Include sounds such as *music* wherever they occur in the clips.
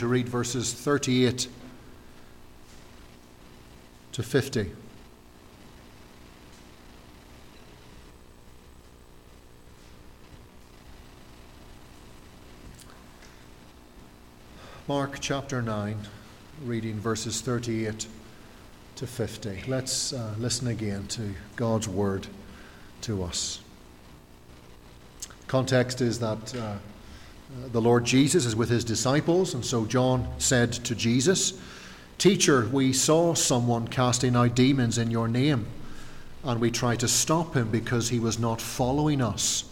to read verses 38 to 50. Mark chapter 9, reading verses 38 to 50. Let's uh, listen again to God's word to us. Context is that uh, Uh, the Lord Jesus is with his disciples, and so John said to Jesus, Teacher, we saw someone casting out demons in your name, and we tried to stop him because he was not following us.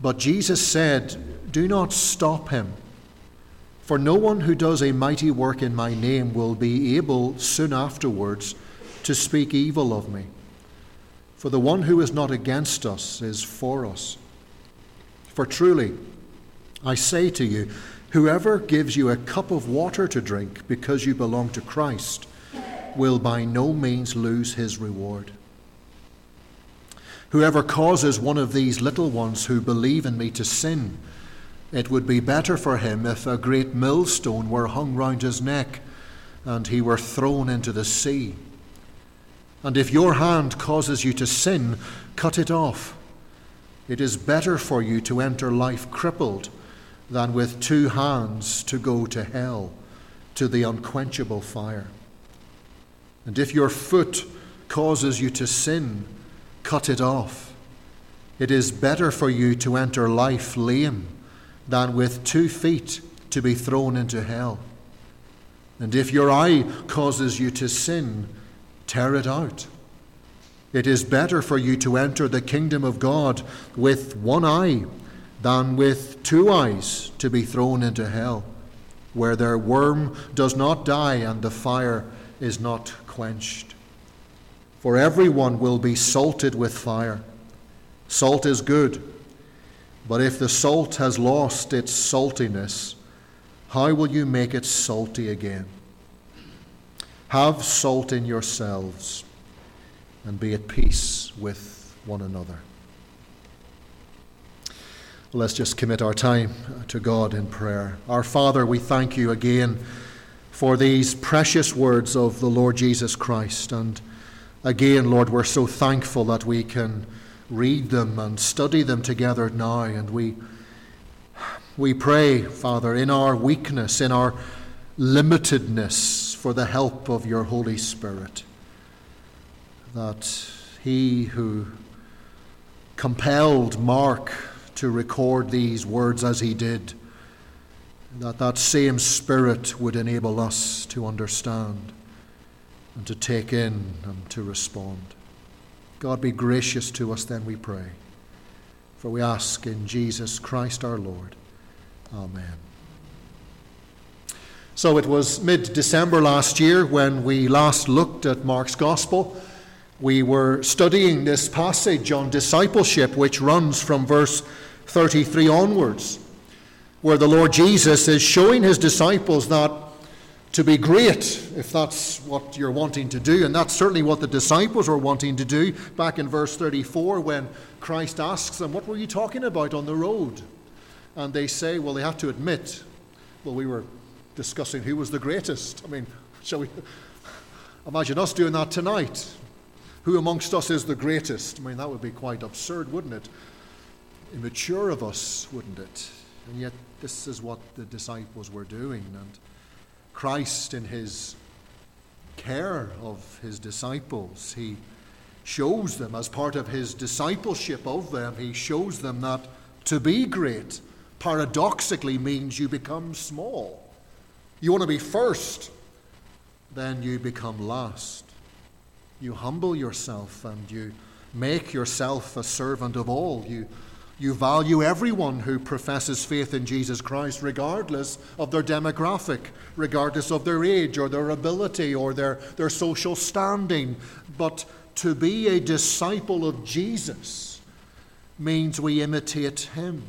But Jesus said, Do not stop him. For no one who does a mighty work in my name will be able soon afterwards to speak evil of me. For the one who is not against us is for us. For truly, I say to you, whoever gives you a cup of water to drink because you belong to Christ will by no means lose his reward. Whoever causes one of these little ones who believe in me to sin, it would be better for him if a great millstone were hung round his neck and he were thrown into the sea. And if your hand causes you to sin, cut it off. It is better for you to enter life crippled than with two hands to go to hell, to the unquenchable fire. And if your foot causes you to sin, cut it off. It is better for you to enter life lame than with two feet to be thrown into hell. And if your eye causes you to sin, tear it out. It is better for you to enter the kingdom of God with one eye than with two eyes to be thrown into hell, where their worm does not die and the fire is not quenched. For everyone will be salted with fire. Salt is good but if the salt has lost its saltiness, how will you make it salty again? Have salt in yourselves and be at peace with one another. Let's just commit our time to God in prayer. Our Father, we thank you again for these precious words of the Lord Jesus Christ. And again, Lord, we're so thankful that we can read them and study them together now. And we, we pray, Father, in our weakness, in our limitedness, for the help of your Holy Spirit, that he who compelled Mark to record these words as he did, that that same Spirit would enable us to understand and to take in and to respond. God be gracious to us, then we pray. For we ask in Jesus Christ our Lord. Amen. So it was mid December last year when we last looked at Mark's Gospel. We were studying this passage on discipleship, which runs from verse 33 onwards, where the Lord Jesus is showing his disciples that to be great, if that's what you're wanting to do. And that's certainly what the disciples were wanting to do back in verse 34 when Christ asks them, What were you talking about on the road? And they say, Well, they have to admit, well, we were discussing who was the greatest. I mean, shall we *laughs* imagine us doing that tonight? Who amongst us is the greatest? I mean, that would be quite absurd, wouldn't it? Immature of us, wouldn't it? And yet, this is what the disciples were doing. And Christ, in his care of his disciples, he shows them, as part of his discipleship of them, he shows them that to be great paradoxically means you become small. You want to be first, then you become last. You humble yourself and you make yourself a servant of all. You you value everyone who professes faith in Jesus Christ, regardless of their demographic, regardless of their age or their ability or their, their social standing. But to be a disciple of Jesus means we imitate him.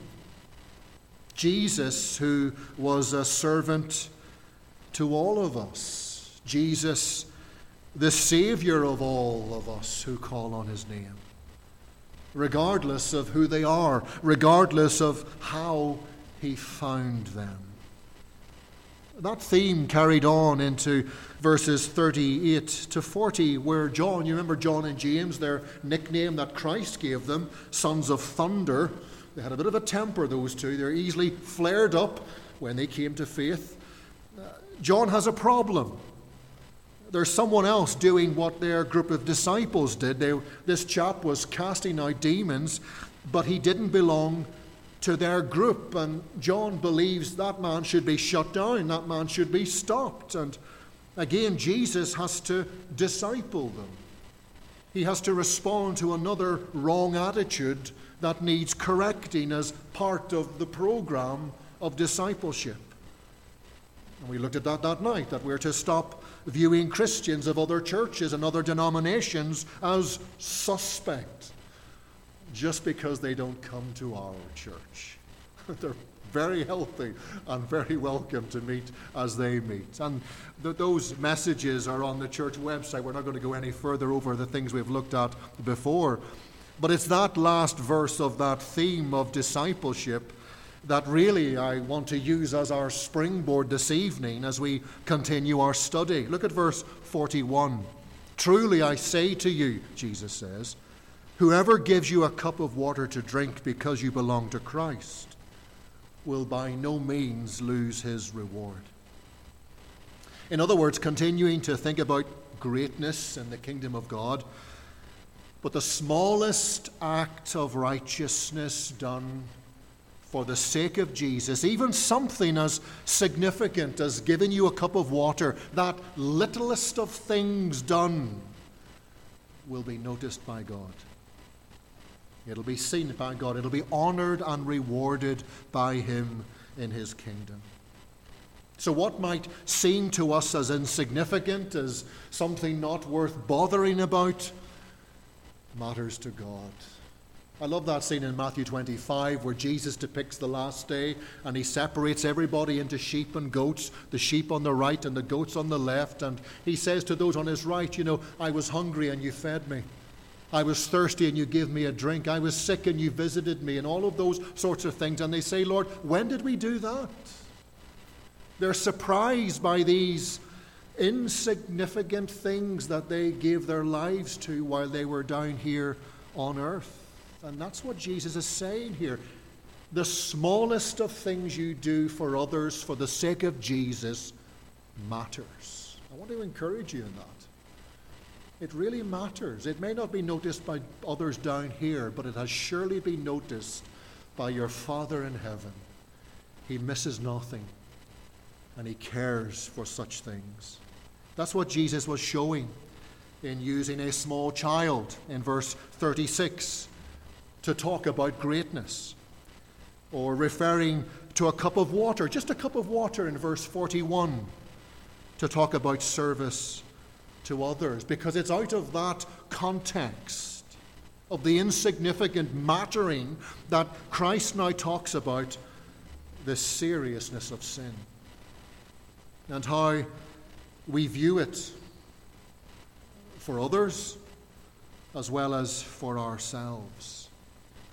Jesus, who was a servant to all of us, Jesus, the Savior of all of us who call on his name regardless of who they are, regardless of how he found them. That theme carried on into verses 38 to 40, where John, you remember John and James, their nickname that Christ gave them, sons of thunder. They had a bit of a temper, those two. They're easily flared up when they came to faith. Uh, John has a problem. There's someone else doing what their group of disciples did. They, this chap was casting out demons, but he didn't belong to their group. And John believes that man should be shut down, that man should be stopped. And again, Jesus has to disciple them. He has to respond to another wrong attitude that needs correcting as part of the program of discipleship. And we looked at that that night, that we're to stop viewing Christians of other churches and other denominations as suspect just because they don't come to our church. *laughs* They're very healthy and very welcome to meet as they meet. And th- those messages are on the church website. We're not going to go any further over the things we've looked at before. But it's that last verse of that theme of discipleship that really I want to use as our springboard this evening as we continue our study. Look at verse 41. Truly I say to you, Jesus says, whoever gives you a cup of water to drink because you belong to Christ will by no means lose his reward. In other words, continuing to think about greatness in the kingdom of God, but the smallest act of righteousness done for the sake of Jesus, even something as significant as giving you a cup of water, that littlest of things done, will be noticed by God. It'll be seen by God. It'll be honored and rewarded by Him in His kingdom. So, what might seem to us as insignificant, as something not worth bothering about, matters to God. I love that scene in Matthew 25 where Jesus depicts the last day and he separates everybody into sheep and goats, the sheep on the right and the goats on the left. And he says to those on his right, You know, I was hungry and you fed me. I was thirsty and you gave me a drink. I was sick and you visited me, and all of those sorts of things. And they say, Lord, when did we do that? They're surprised by these insignificant things that they gave their lives to while they were down here on earth. And that's what Jesus is saying here. The smallest of things you do for others for the sake of Jesus matters. I want to encourage you in that. It really matters. It may not be noticed by others down here, but it has surely been noticed by your Father in heaven. He misses nothing, and He cares for such things. That's what Jesus was showing in using a small child in verse 36 to talk about greatness, or referring to a cup of water, just a cup of water in verse 41, to talk about service to others, because it's out of that context of the insignificant mattering that Christ now talks about the seriousness of sin and how we view it for others as well as for ourselves.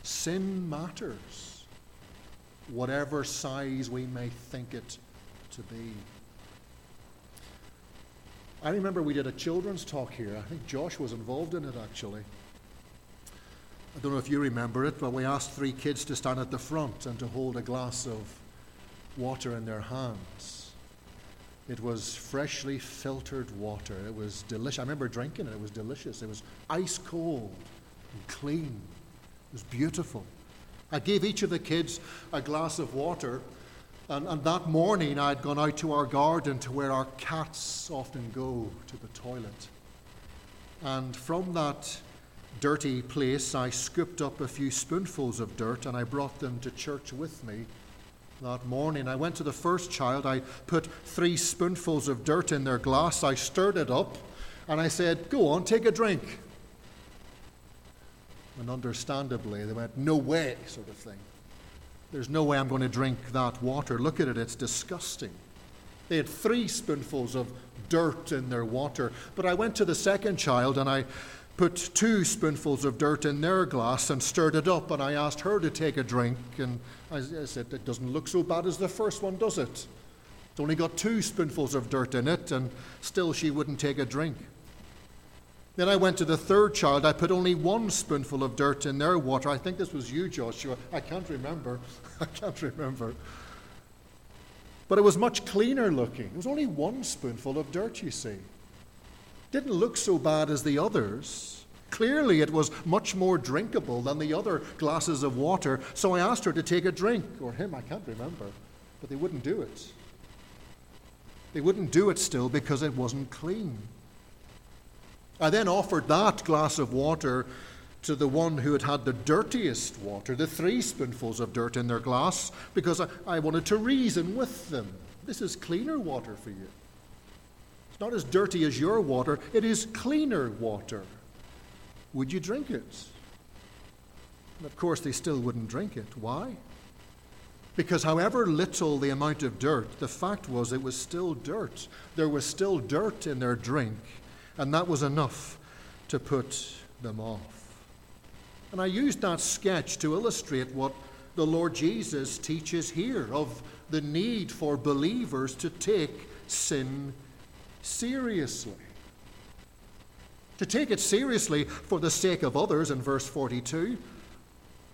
Sin matters, whatever size we may think it to be. I remember we did a children's talk here. I think Josh was involved in it actually. I don't know if you remember it, but we asked three kids to stand at the front and to hold a glass of water in their hands. It was freshly filtered water. It was delicious. I remember drinking it. It was delicious. It was ice cold and clean. Was beautiful. I gave each of the kids a glass of water, and, and that morning I'd gone out to our garden to where our cats often go to the toilet. And from that dirty place, I scooped up a few spoonfuls of dirt and I brought them to church with me that morning. I went to the first child, I put three spoonfuls of dirt in their glass, I stirred it up, and I said, Go on, take a drink. And understandably, they went, No way, sort of thing. There's no way I'm going to drink that water. Look at it, it's disgusting. They had three spoonfuls of dirt in their water. But I went to the second child and I put two spoonfuls of dirt in their glass and stirred it up. And I asked her to take a drink. And I, said, It doesn't look so bad as the first one, does it? It's only got two spoonfuls of dirt in it, and still she wouldn't take a drink. Then I went to the third child. I put only one spoonful of dirt in their water. I think this was you, Joshua. I can't remember. *laughs* I can't remember. But it was much cleaner looking. It was only one spoonful of dirt, you see. Didn't look so bad as the others. Clearly, it was much more drinkable than the other glasses of water. So I asked her to take a drink, or him, I can't remember. But they wouldn't do it. They wouldn't do it still because it wasn't clean. I then offered that glass of water to the one who had had the dirtiest water, the three spoonfuls of dirt in their glass, because I, I wanted to reason with them. This is cleaner water for you. It's not as dirty as your water, it is cleaner water. Would you drink it? And of course, they still wouldn't drink it. Why? Because however little the amount of dirt, the fact was it was still dirt. There was still dirt in their drink, and that was enough to put them off. And I used that sketch to illustrate what the Lord Jesus teaches here of the need for believers to take sin seriously. To take it seriously for the sake of others in verse 42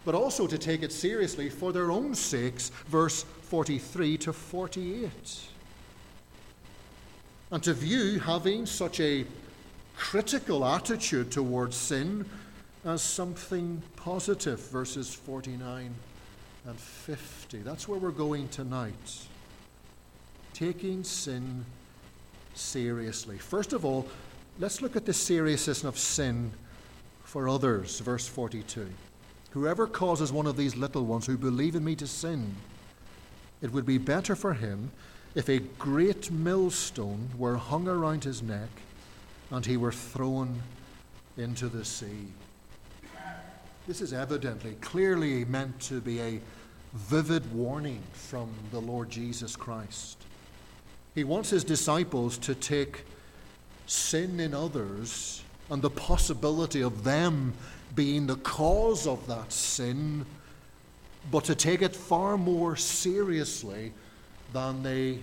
but also to take it seriously for their own sakes, verse 43 to 48. And to view having such a critical attitude towards sin as something positive, verses 49 and 50. That's where we're going tonight. Taking sin seriously. First of all, let's look at the seriousness of sin for others, verse 42. Whoever causes one of these little ones who believe in me to sin, it would be better for him if a great millstone were hung around his neck and he were thrown into the sea. This is evidently, clearly meant to be a vivid warning from the Lord Jesus Christ. He wants his disciples to take sin in others and the possibility of them being the cause of that sin, but to take it far more seriously than they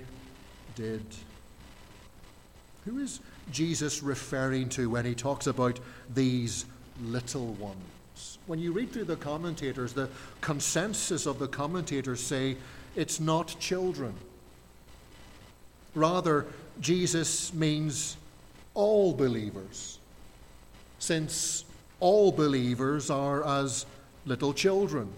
did. Who is Jesus referring to when he talks about these little ones? When you read through the commentators, the consensus of the commentators say it's not children. Rather, Jesus means all believers, since all believers are as little children.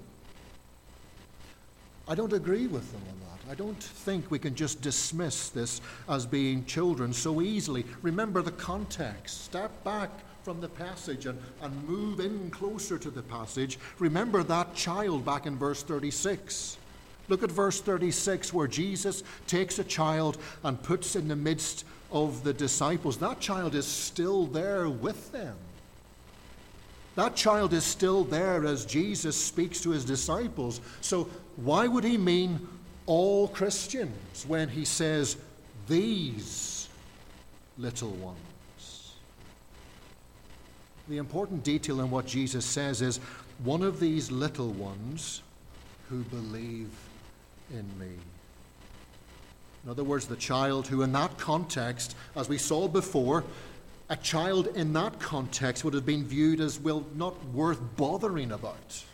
I don't agree with them on that. I don't think we can just dismiss this as being children so easily. Remember the context. Step back from the passage and, and move in closer to the passage. Remember that child back in verse 36. Look at verse 36 where Jesus takes a child and puts in the midst of the disciples. That child is still there with them. That child is still there as Jesus speaks to his disciples. So, why would he mean all Christians when he says these little ones? The important detail in what Jesus says is one of these little ones who believe in me. In other words, the child who, in that context, as we saw before, a child in that context would have been viewed as, well, not worth bothering about.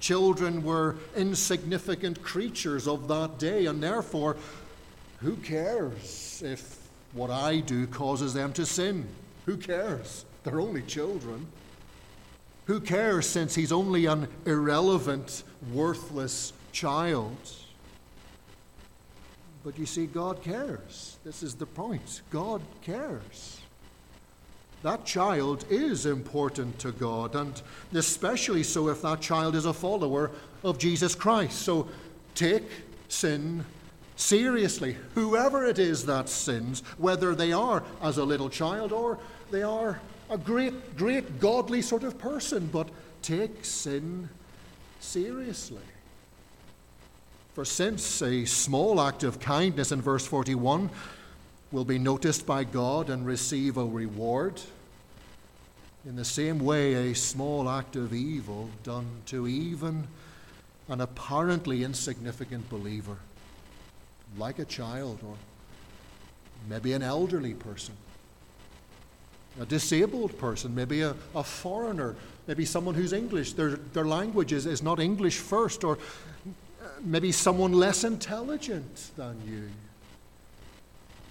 Children were insignificant creatures of that day, and therefore, who cares if what I do causes them to sin? Who cares? They're only children. Who cares since he's only an irrelevant, worthless child? But you see, God cares. This is the point. God cares that child is important to God, and especially so if that child is a follower of Jesus Christ. So take sin seriously, whoever it is that sins, whether they are as a little child or they are a great, great godly sort of person, but take sin seriously. For since a small act of kindness in verse 41 will be noticed by God and receive a reward, in the same way, a small act of evil done to even an apparently insignificant believer like a child, or maybe an elderly person, a disabled person, maybe a, a foreigner, maybe someone who's English, their, their language is, is not English first, or uh, maybe someone less intelligent than you.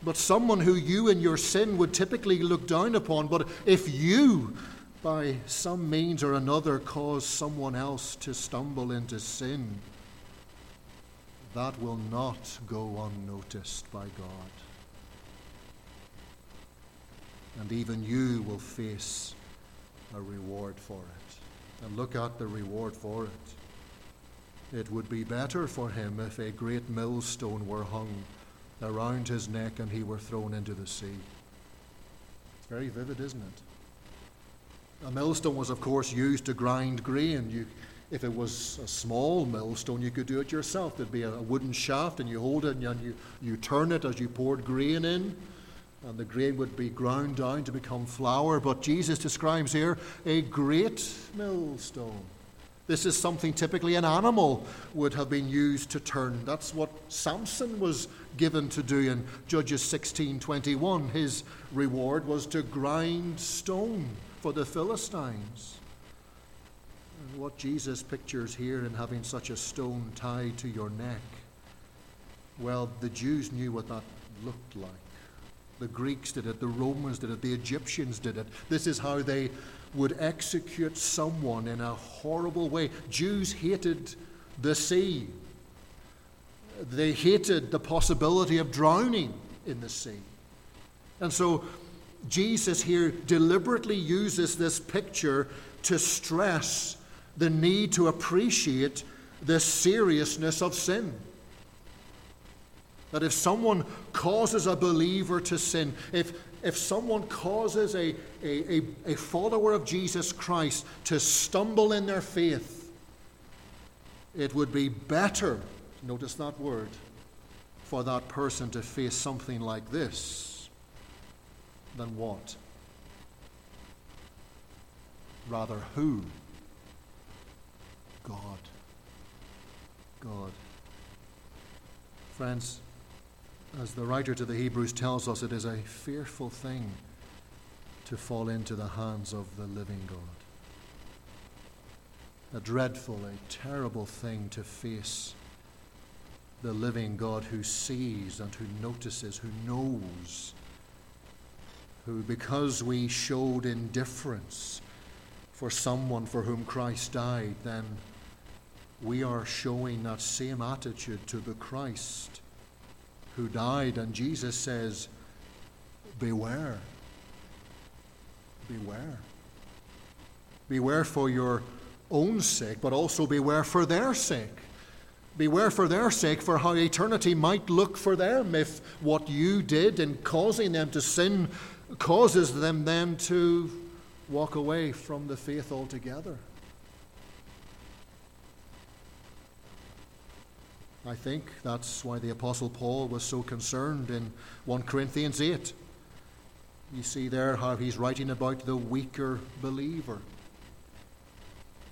But someone who you in your sin would typically look down upon. But if you, by some means or another, cause someone else to stumble into sin, that will not go unnoticed by God. And even you will face a reward for it. And look at the reward for it. It would be better for him if a great millstone were hung around his neck and he were thrown into the sea. It's very vivid, isn't it? A millstone was, of course, used to grind grain. You, if it was a small millstone, you could do it yourself. There'd be a, wooden shaft, and you hold it and you, you turn it as you poured grain in, and the grain would be ground down to become flour. But Jesus describes here a great millstone. This is something typically an animal would have been used to turn. That's what Samson was given to do in Judges 16:21. His reward was to grind stone for the Philistines what Jesus pictures here in having such a stone tied to your neck, well, the Jews knew what that looked like. The Greeks did it, the Romans did it, the Egyptians did it. This is how they would execute someone in a horrible way. Jews hated the sea, they hated the possibility of drowning in the sea. And so Jesus here deliberately uses this picture to stress the need to appreciate the seriousness of sin. That if someone causes a believer to sin, if, if someone causes a, a, a, a follower of Jesus Christ to stumble in their faith, it would be better, notice that word, for that person to face something like this than what? Rather, who? God. God. Friends, as the writer to the Hebrews tells us, it is a fearful thing to fall into the hands of the living God. A dreadful, a terrible thing to face the living God who sees and who notices, who knows, who, because we showed indifference for someone for whom Christ died, then we are showing that same attitude to the Christ who died. And Jesus says, Beware. Beware. Beware for your own sake, but also beware for their sake. Beware for their sake for how eternity might look for them if what you did in causing them to sin causes them then to walk away from the faith altogether. I think that's why the Apostle Paul was so concerned in 1 Corinthians 8. You see there how he's writing about the weaker believer.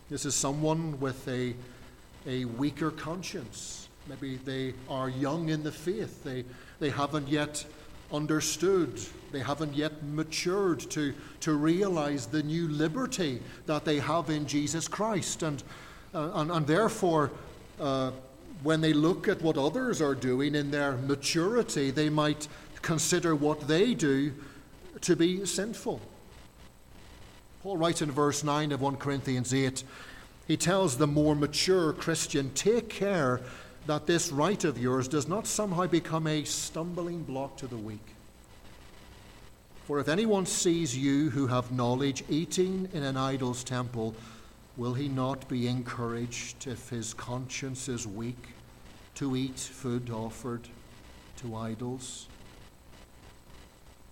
This is someone with a, a weaker conscience. Maybe they are young in the faith. They, they haven't yet understood, they haven't yet matured to, to realize the new liberty that they have in Jesus Christ. And, uh, and, and therefore, uh, when they look at what others are doing in their maturity, they might consider what they do to be sinful. Paul writes in verse 9 of 1 Corinthians 8, he tells the more mature Christian, Take care that this right of yours does not somehow become a stumbling block to the weak. For if anyone sees you who have knowledge eating in an idol's temple, will he not be encouraged if his conscience is weak to eat food offered to idols?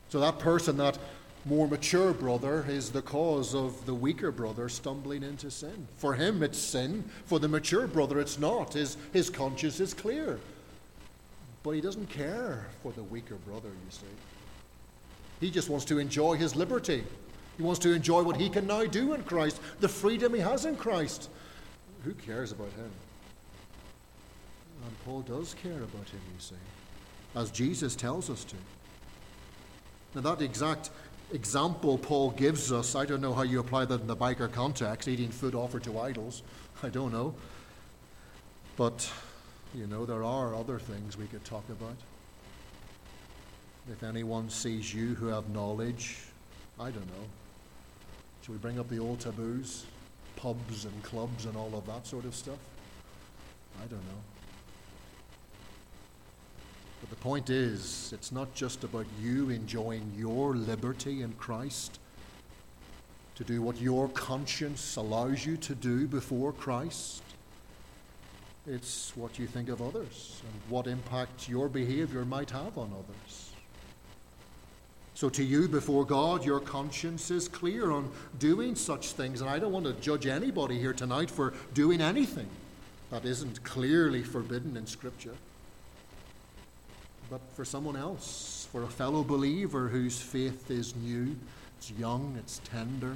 So that person, that more mature brother, is the cause of the weaker brother stumbling into sin. For him, it's sin. For the mature brother, it's not. His, his conscience is clear. But he doesn't care for the weaker brother, you see. He just wants to enjoy his liberty. He wants to enjoy what he can now do in Christ, the freedom he has in Christ. Who cares about him? And Paul does care about him, you see. as Jesus tells us to. Now, that exact example Paul gives us, I don't know how you apply that in the biker context, eating food offered to idols. *laughs* I don't know. But, you know, there are other things we could talk about. If anyone sees you who have knowledge, I don't know. Should we bring up the old taboos? Pubs and clubs and all of that sort of stuff? I don't know. But the point is, it's not just about you enjoying your liberty in Christ to do what your conscience allows you to do before Christ. It's what you think of others and what impact your behavior might have on others. So, to you before God, your conscience is clear on doing such things. And I don't want to judge anybody here tonight for doing anything that isn't clearly forbidden in Scripture but for someone else, for a fellow believer whose faith is new, it's young, it's tender,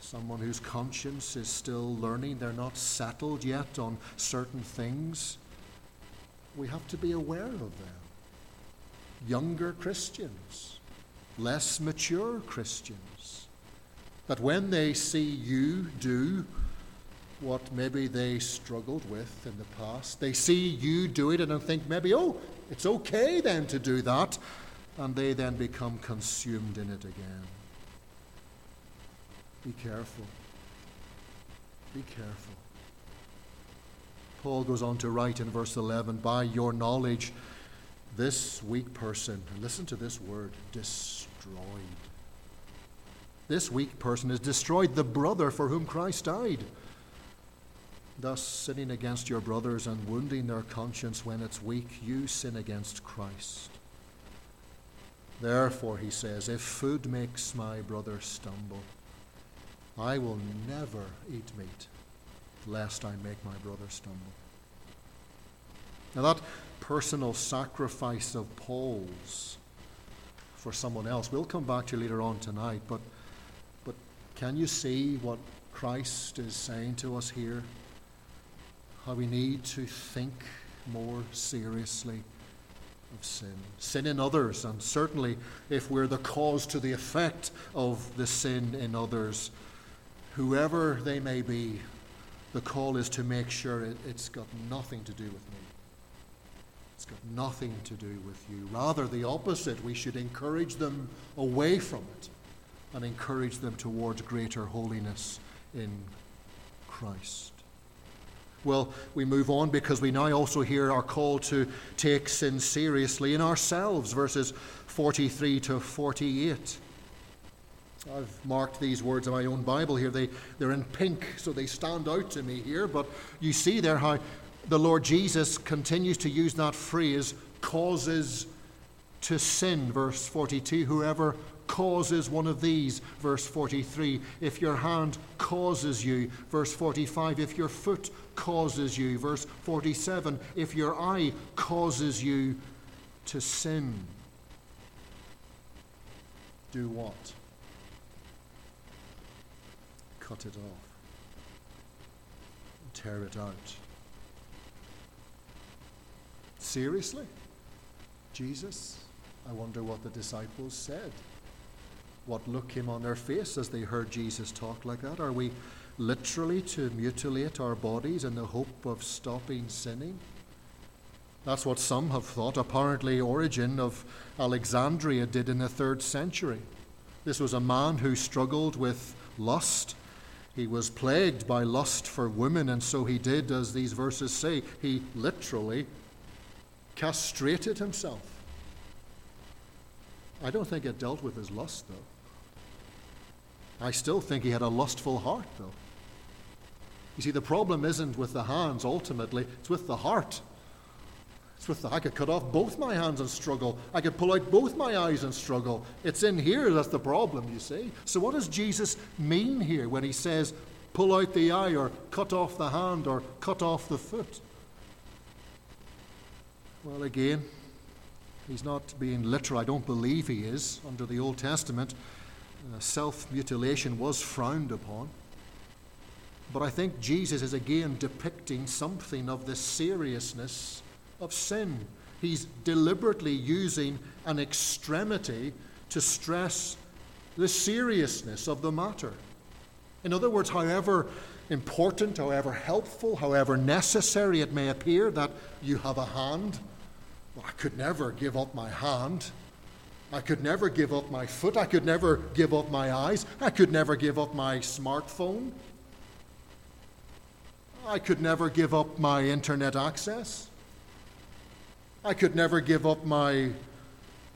someone whose conscience is still learning, they're not settled yet on certain things. We have to be aware of them. Younger Christians, less mature Christians, that when they see you do what maybe they struggled with in the past. They see you do it and think maybe, oh, it's okay then to do that. And they then become consumed in it again. Be careful. Be careful. Paul goes on to write in verse 11 By your knowledge, this weak person, listen to this word, destroyed. This weak person has destroyed the brother for whom Christ died thus sinning against your brothers and wounding their conscience when it's weak, you sin against Christ. Therefore, he says, if food makes my brother stumble, I will never eat meat, lest I make my brother stumble. Now, that personal sacrifice of Paul's for someone else, we'll come back to you later on tonight, but, but can you see what Christ is saying to us here? how we need to think more seriously of sin. Sin in others, and certainly if we're the cause to the effect of the sin in others, whoever they may be, the call is to make sure it, has got nothing to do with me. Got nothing to do with you. Rather, the opposite. We should encourage them away from it and encourage them towards greater holiness in Christ. Well, we move on because we now also hear our call to take sin seriously in ourselves, verses 43 to 48. I've marked these words in my own Bible here. They, they're in pink, so they stand out to me here. But you see there how the Lord Jesus continues to use that phrase, causes to sin, verse 42. Whoever causes one of these, verse 43. If your hand causes you, verse 45. If your foot causes you. Verse 47 if your eye causes you to sin, do what? Cut it off, tear it out. Seriously? Jesus? I wonder what the disciples said. What look came on their face as they heard Jesus talk like that? Are we literally to mutilate our bodies in the hope of stopping sinning. That's what some have thought. Apparently, Origen of Alexandria did in the third century. This was a man who struggled with lust. He was plagued by lust for women, and so he did, as these verses say, he literally castrated himself. I don't think it dealt with his lust, though. I still think he had a lustful heart, though. You see, the problem isn't with the hands ultimately, it's with the heart. It's with the, I could cut off both my hands and struggle. I could pull out both my eyes and struggle. It's in here that's the problem, you see. So, what does Jesus mean here when he says, pull out the eye or cut off the hand or cut off the foot? Well, again, he's not being literal. I don't believe he is. Under the Old Testament, uh, self mutilation was frowned upon. But I think Jesus is again depicting something of the seriousness of sin he's deliberately using an extremity to stress the seriousness of the matter. In other words, however important, however helpful, however necessary it may appear that you have a hand, well, I could never give up my hand. I could never give up my foot. I could never give up my eyes. I could never give up my smartphone. I could never give up my internet access. I could never give up my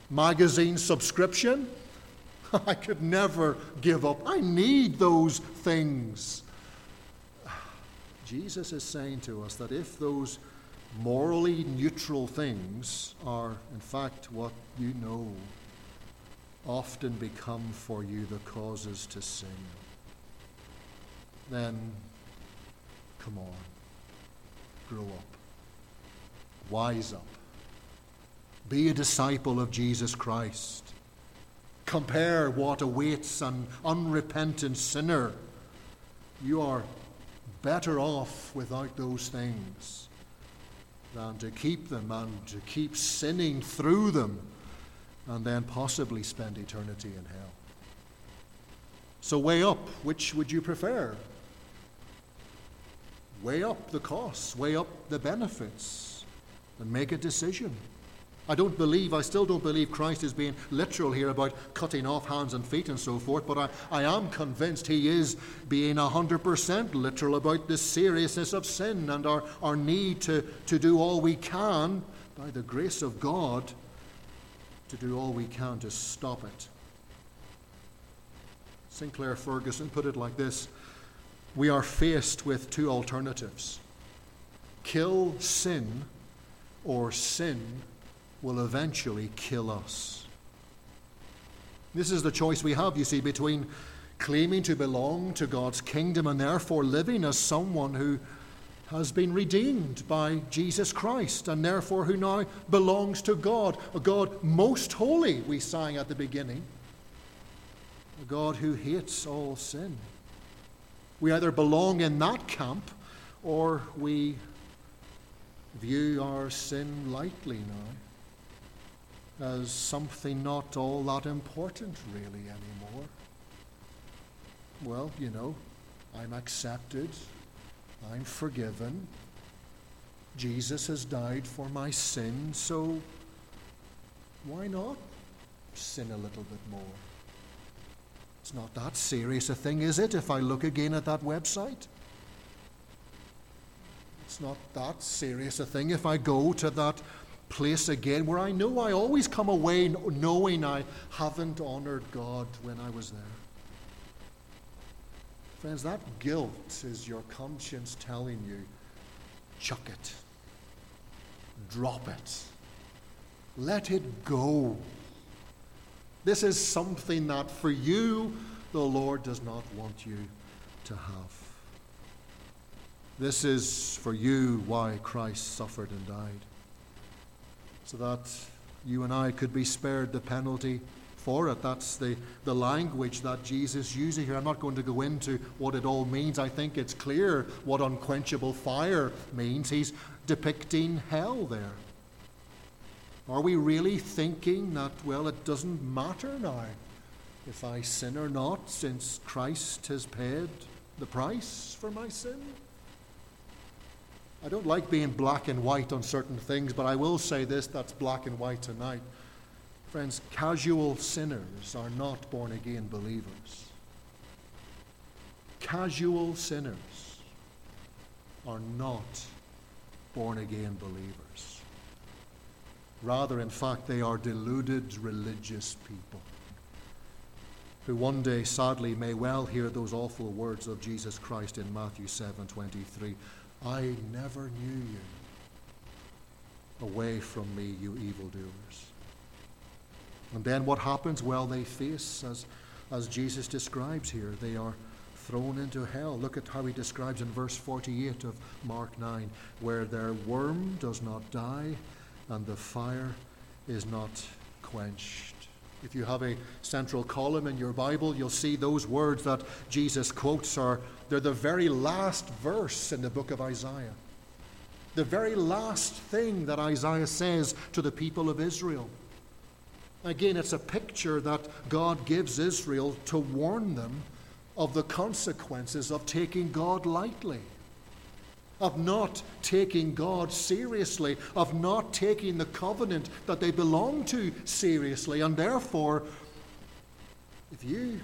magazine subscription. *laughs* I could never give up. I need those things. Jesus is saying to us that if those morally neutral things are, in fact, what you know, often become for you the causes to sin, then come on, grow up, wise up, be a disciple of Jesus Christ. Compare what awaits an unrepentant sinner. You are better off without those things than to keep them and to keep sinning through them and then possibly spend eternity in hell. So, weigh up which would you prefer? Weigh up the costs, weigh up the benefits, and make a decision. I don't believe, I still don't believe Christ is being literal here about cutting off hands and feet and so forth, but I, I am convinced he is being 100% literal about the seriousness of sin and our, our need to, to do all we can, by the grace of God, to do all we can to stop it. Sinclair Ferguson put it like this We are faced with two alternatives kill sin or sin will eventually kill us. This is the choice we have, you see, between claiming to belong to God's kingdom and therefore living as someone who has been redeemed by Jesus Christ and therefore who now belongs to God, a God most holy, we sang at the beginning, a God who hates all sin. We either belong in that camp or we view our sin lightly now as something not all that important, really, anymore. Well, you know, I'm accepted, I'm forgiven, Jesus has died for my sin, so why not sin a little bit more? It's not that serious a thing, is it, if I look again at that website? It's not that serious a thing if I go to that place again where I know I always come away knowing I haven't honored God when I was there. Friends, that guilt is your conscience telling you chuck it, drop it, let it go. This is something that for you, the Lord does not want you to have. This is for you why Christ suffered and died so that you and I could be spared the penalty for it. That's the, the language that Jesus uses here. I'm not going to go into what it all means. I think it's clear what unquenchable fire means. He's depicting hell there. Are we really thinking that, well, it doesn't matter now if I sin or not, since Christ has paid the price for my sin? I don't like being black and white on certain things, but I will say this that's black and white tonight. Friends, casual sinners are not born again believers. Casual sinners are not born again believers. Rather, in fact, they are deluded religious people who one day, sadly, may well hear those awful words of Jesus Christ in Matthew 7 23. I never knew you. Away from me, you evildoers. And then what happens? Well, they face, as, as Jesus describes here, they are thrown into hell. Look at how he describes in verse 48 of Mark 9, where their worm does not die and the fire is not quenched. If you have a central column in your Bible, you'll see those words that Jesus quotes are they're the very last verse in the book of Isaiah. The very last thing that Isaiah says to the people of Israel. Again, it's a picture that God gives Israel to warn them of the consequences of taking God lightly, of not taking God seriously, of not taking the covenant that they belong to seriously. And therefore, if you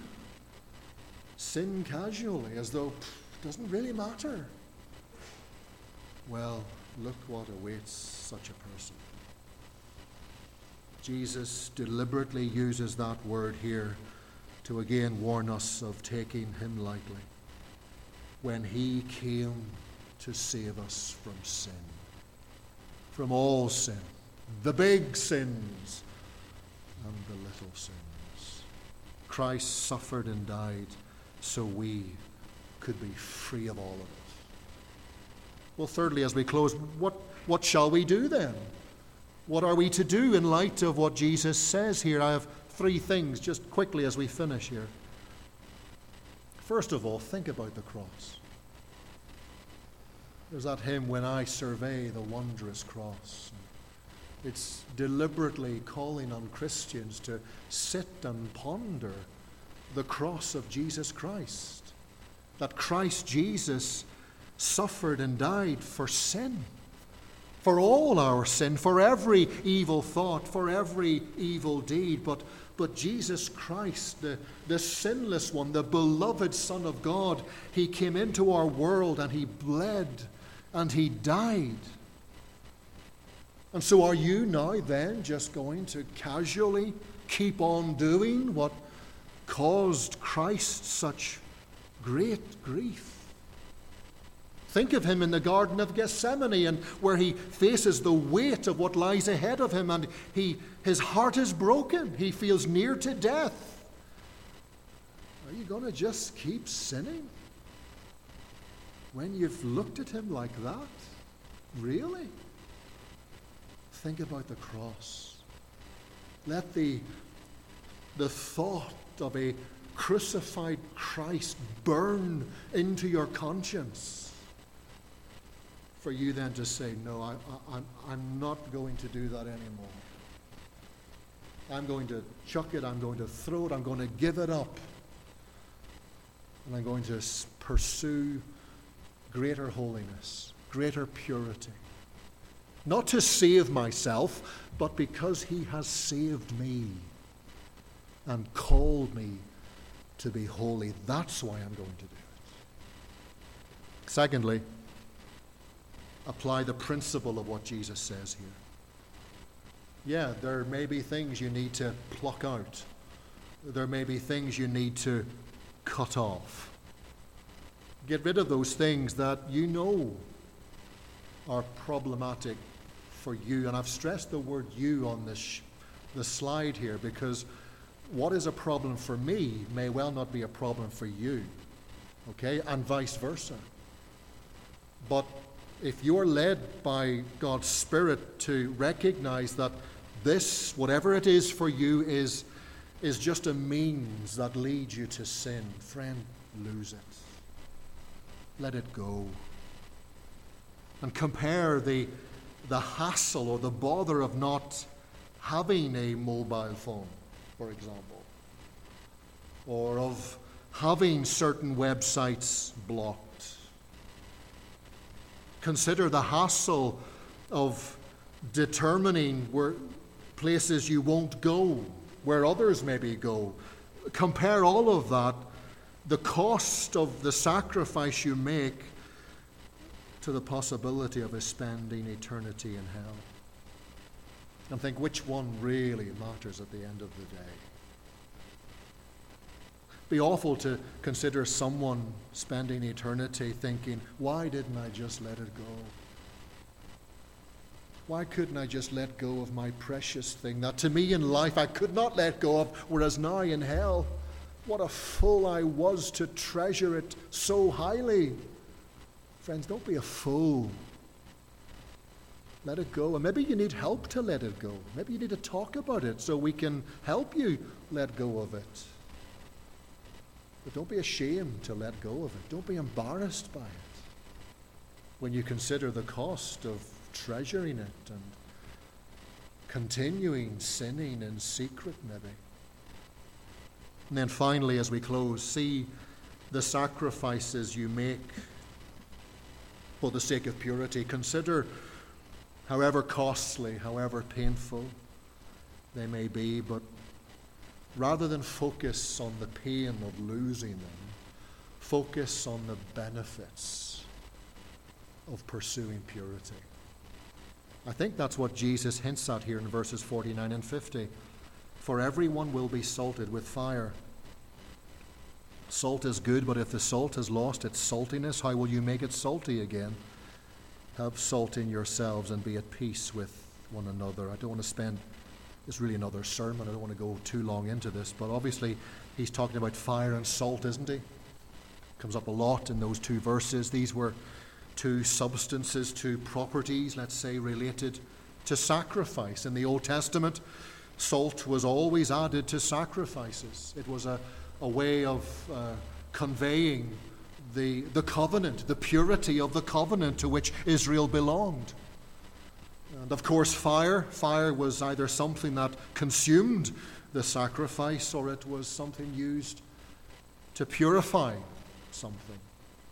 sin casually as though it doesn't really matter, well, look what awaits such a person. Jesus deliberately uses that word here to again warn us of taking him lightly when he came to save us from sin, from all sin, the big sins and the little sins. Christ suffered and died so we could be free of all of it. Well, thirdly, as we close, what, what shall we do then? What are we to do in light of what Jesus says here? I have three things just quickly as we finish here. First of all, think about the cross. There's that hymn, When I Survey the Wondrous Cross. It's deliberately calling on Christians to sit and ponder the cross of Jesus Christ. That Christ Jesus suffered and died for sin for all our sin, for every evil thought, for every evil deed. But, but Jesus Christ, the, the sinless one, the beloved Son of God, he came into our world and he bled and he died. And so, are you now then just going to casually keep on doing what caused Christ such great grief? Think of him in the Garden of Gethsemane and where he faces the weight of what lies ahead of him and he, his heart is broken. He feels near to death. Are you going to just keep sinning? When you've looked at him like that? Really? Think about the cross. Let the, the thought of a crucified Christ burn into your conscience for you then to say, No, I, I, I'm not going to do that anymore. I'm going to chuck it, I'm going to throw it, I'm going to give it up. And I'm going to pursue greater holiness, greater purity. Not to save myself, but because He has saved me and called me to be holy. That's why I'm going to do it. Secondly, apply the principle of what Jesus says here. Yeah, there may be things you need to pluck out, there may be things you need to cut off. Get rid of those things that you know are problematic for you. And I've stressed the word you on this the slide here because what is a problem for me may well not be a problem for you. Okay? And vice versa. But if you're led by God's Spirit to recognize that this, whatever it is for you, is, is just a means that leads you to sin, friend, lose it. Let it go. And compare the, the hassle or the bother of not having a mobile phone, for example, or of having certain websites blocked Consider the hassle of determining where places you won't go, where others maybe go. Compare all of that, the cost of the sacrifice you make, to the possibility of spending eternity in hell. And think which one really matters at the end of the day be awful to consider someone spending eternity thinking, why didn't I just let it go? Why couldn't I just let go of my precious thing that to me in life I could not let go of, whereas now in hell, what a fool I was to treasure it so highly. Friends, don't be a fool. Let it go. And maybe you need help to let it go. Maybe you need to talk about it so we can help you let go of it. But don't be ashamed to let go of it. Don't be embarrassed by it. when you consider the cost of treasuring it and continuing sinning in secret, maybe. And then finally, as we close, see the sacrifices you make for the sake of purity. Consider however costly, however painful they may be, but rather than focus on the pain of losing them, focus on the benefits of pursuing purity. I think that's what Jesus hints at here in verses 49 and 50. For everyone will be salted with fire. Salt is good, but if the salt has lost its saltiness, how will you make it salty again? Have salt in yourselves and be at peace with one another. I don't want to spend, it's really another sermon. I don't want to go too long into this, but obviously he's talking about fire and salt, isn't he? Comes up a lot in those two verses. These were two substances, two properties, let's say, related to sacrifice. In the Old Testament, salt was always added to sacrifices. It was a, a way of uh, conveying the, the covenant, the purity of the covenant to which Israel belonged. And of course, fire. Fire was either something that consumed the sacrifice or it was something used to purify something.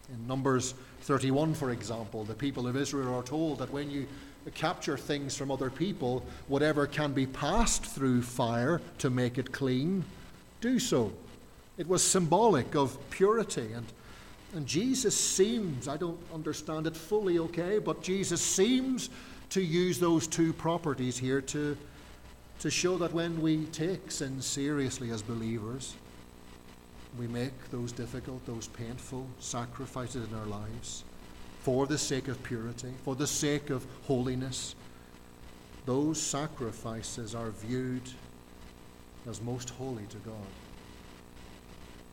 In Numbers 31, for example, the people of Israel are told that when you capture things from other people, whatever can be passed through fire to make it clean, do so. It was symbolic of purity. And, and Jesus seems, I don't understand it fully, okay, but Jesus seems to use those two properties here to, to show that when we take sin seriously as believers, we make those difficult, those painful sacrifices in our lives for the sake of purity, for the sake of holiness, those sacrifices are viewed as most holy to God.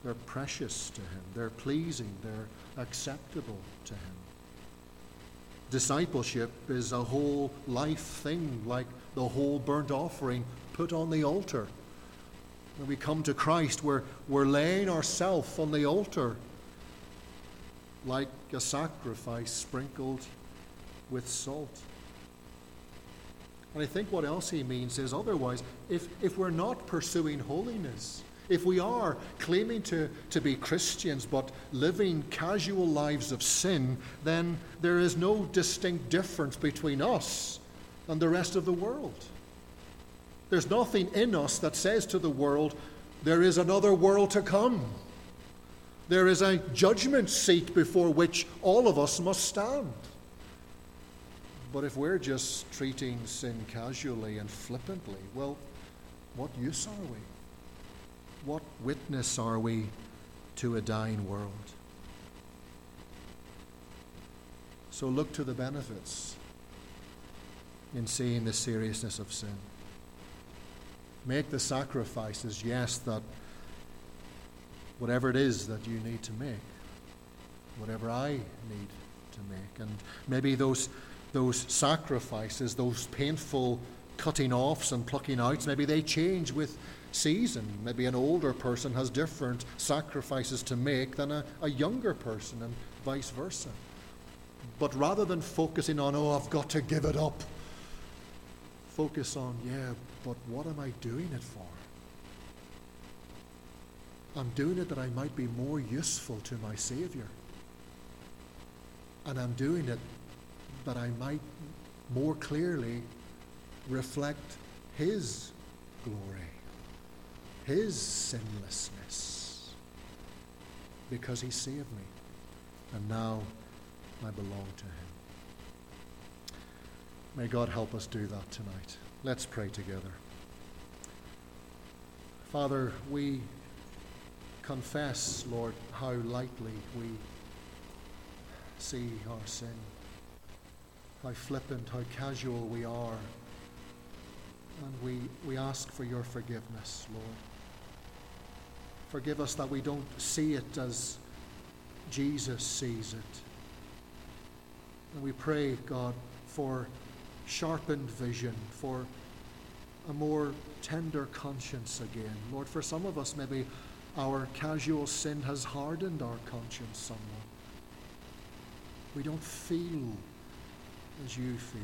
They're precious to Him, they're pleasing, they're acceptable to Him. Discipleship is a whole life thing, like the whole burnt offering put on the altar. When we come to Christ, we're, we're laying ourselves on the altar like a sacrifice sprinkled with salt. And I think what else he means is otherwise, if, if we're not pursuing holiness, if we are claiming to, to be Christians but living casual lives of sin, then there is no distinct difference between us and the rest of the world. There's nothing in us that says to the world, there is another world to come. There is a judgment seat before which all of us must stand. But if we're just treating sin casually and flippantly, well, what use are we? What witness are we to a dying world? So look to the benefits in seeing the seriousness of sin. Make the sacrifices, yes, that whatever it is that you need to make, whatever I need to make. And maybe those, those sacrifices, those painful cutting offs and plucking outs, maybe they change with season. Maybe an older person has different sacrifices to make than a, a younger person, and vice versa. But rather than focusing on, oh, I've got to give it up, focus on, yeah, but what am I doing it for? I'm doing it that I might be more useful to my Savior. And I'm doing it that I might more clearly reflect His glory, His sinlessness, because He saved me. And now I belong to Him. May God help us do that tonight. Let's pray together. Father, we confess, Lord, how lightly we see our sin, how flippant, how casual we are. And we, we ask for your forgiveness, Lord. Forgive us that we don't see it as Jesus sees it. And we pray, God, for sharpened vision, for a more tender conscience again. Lord, for some of us, maybe our casual sin has hardened our conscience somewhat. We don't feel as you feel.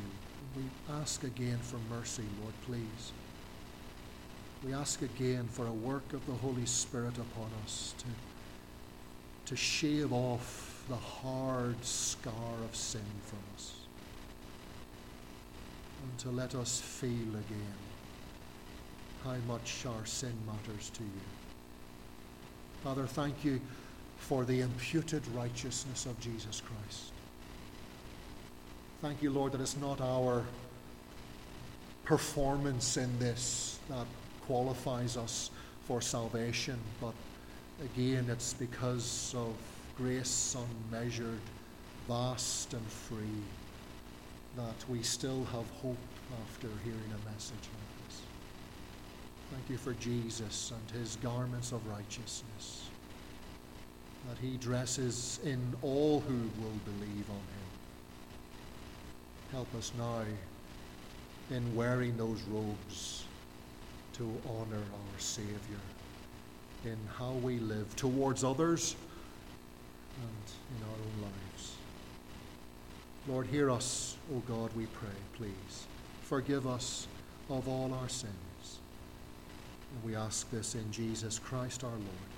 We ask again for mercy, Lord, please. We ask again for a work of the Holy Spirit upon us to, to shave off the hard scar of sin from us and to let us feel again how much our sin matters to you. Father, thank you for the imputed righteousness of Jesus Christ. Thank you, Lord, that it's not our performance in this that qualifies us for salvation, but again, it's because of grace unmeasured, vast, and free that we still have hope after hearing a message. Thank you for Jesus and his garments of righteousness, that he dresses in all who will believe on him. Help us now in wearing those robes to honor our Savior in how we live towards others and in our own lives. Lord, hear us, O God, we pray, please. Forgive us of all our sins. We ask this in Jesus Christ our Lord.